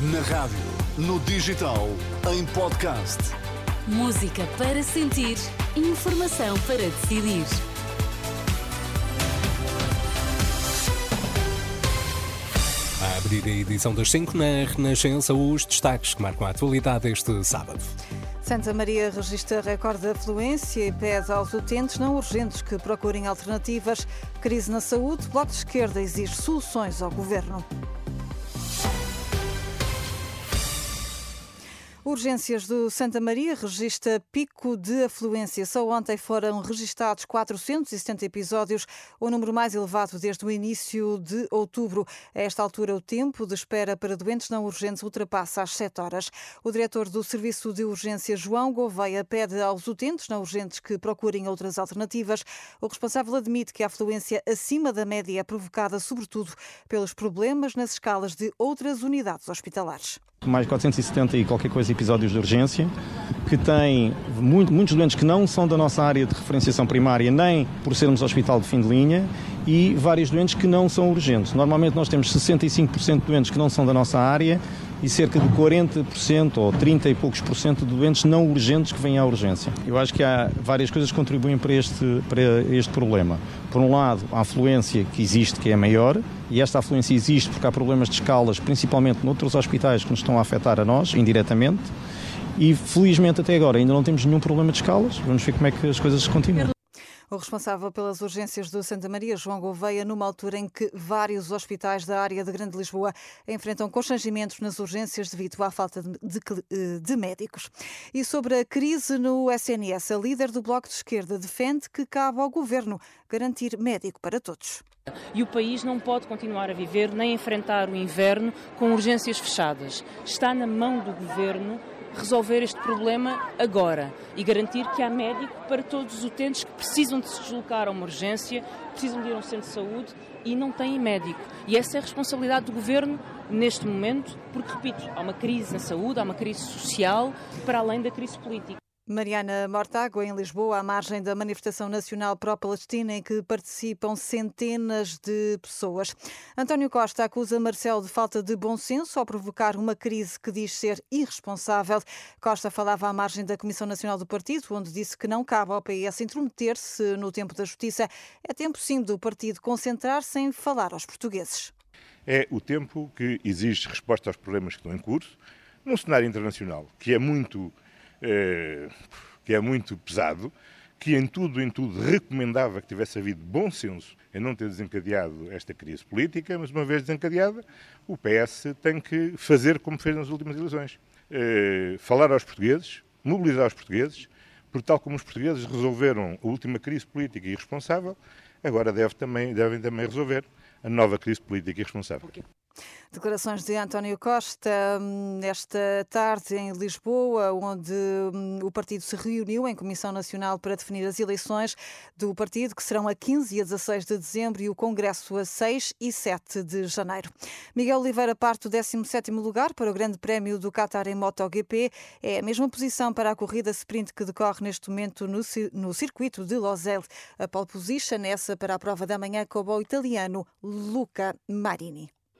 Na rádio, no digital, em podcast. Música para sentir, informação para decidir. A abrir a edição das 5 na Renascença, os destaques que marcam a atualidade este sábado. Santa Maria registra recorde de afluência e pede aos utentes não urgentes que procurem alternativas. Crise na saúde, Bloco de Esquerda exige soluções ao governo. Urgências do Santa Maria registra pico de afluência. Só ontem foram registados 470 episódios, o número mais elevado desde o início de outubro. A esta altura, o tempo de espera para doentes não urgentes ultrapassa as 7 horas. O diretor do Serviço de Urgência, João Gouveia, pede aos utentes não urgentes que procurem outras alternativas. O responsável admite que a afluência acima da média é provocada, sobretudo, pelos problemas nas escalas de outras unidades hospitalares mais 470 e qualquer coisa episódios de urgência, que tem muito, muitos doentes que não são da nossa área de referenciação primária, nem por sermos hospital de fim de linha, e vários doentes que não são urgentes. Normalmente nós temos 65% de doentes que não são da nossa área e cerca de 40% ou 30 e poucos por cento de doentes não urgentes que vêm à urgência. Eu acho que há várias coisas que contribuem para este, para este problema. Por um lado, a afluência que existe, que é maior, e esta afluência existe porque há problemas de escalas, principalmente noutros hospitais que nos estão a afetar a nós, indiretamente. E felizmente até agora ainda não temos nenhum problema de escalas. Vamos ver como é que as coisas continuam. O responsável pelas urgências do Santa Maria, João Gouveia, numa altura em que vários hospitais da área de Grande Lisboa enfrentam constrangimentos nas urgências devido à falta de, de, eh, de médicos. E sobre a crise no SNS, a líder do Bloco de Esquerda defende que cabe ao governo garantir médico para todos. E o país não pode continuar a viver nem enfrentar o inverno com urgências fechadas. Está na mão do governo resolver este problema agora e garantir que há médico para todos os utentes que precisam de se deslocar a uma urgência, precisam de ir a um centro de saúde e não têm médico. E essa é a responsabilidade do governo neste momento, porque, repito, há uma crise na saúde, há uma crise social, para além da crise política. Mariana Mortágua, em Lisboa, à margem da manifestação nacional pró-Palestina, em que participam centenas de pessoas. António Costa acusa Marcelo de falta de bom senso ao provocar uma crise que diz ser irresponsável. Costa falava à margem da Comissão Nacional do Partido, onde disse que não cabe ao PS intrometer-se no tempo da justiça. É tempo, sim, do partido concentrar-se em falar aos portugueses. É o tempo que exige resposta aos problemas que estão em curso, num cenário internacional que é muito eh, que é muito pesado, que em tudo, em tudo, recomendava que tivesse havido bom senso em não ter desencadeado esta crise política, mas uma vez desencadeada, o PS tem que fazer como fez nas últimas eleições. Eh, falar aos portugueses, mobilizar os portugueses, porque tal como os portugueses resolveram a última crise política irresponsável, agora deve também, devem também resolver a nova crise política irresponsável. Declarações de António Costa hum, esta tarde em Lisboa, onde hum, o partido se reuniu em Comissão Nacional para definir as eleições do partido, que serão a 15 e a 16 de dezembro e o Congresso a 6 e 7 de janeiro. Miguel Oliveira parte do 17º lugar para o Grande Prémio do Qatar em MotoGP. É a mesma posição para a corrida sprint que decorre neste momento no, no circuito de Losail. A pole position essa para a prova da manhã com o italiano Luca Marini.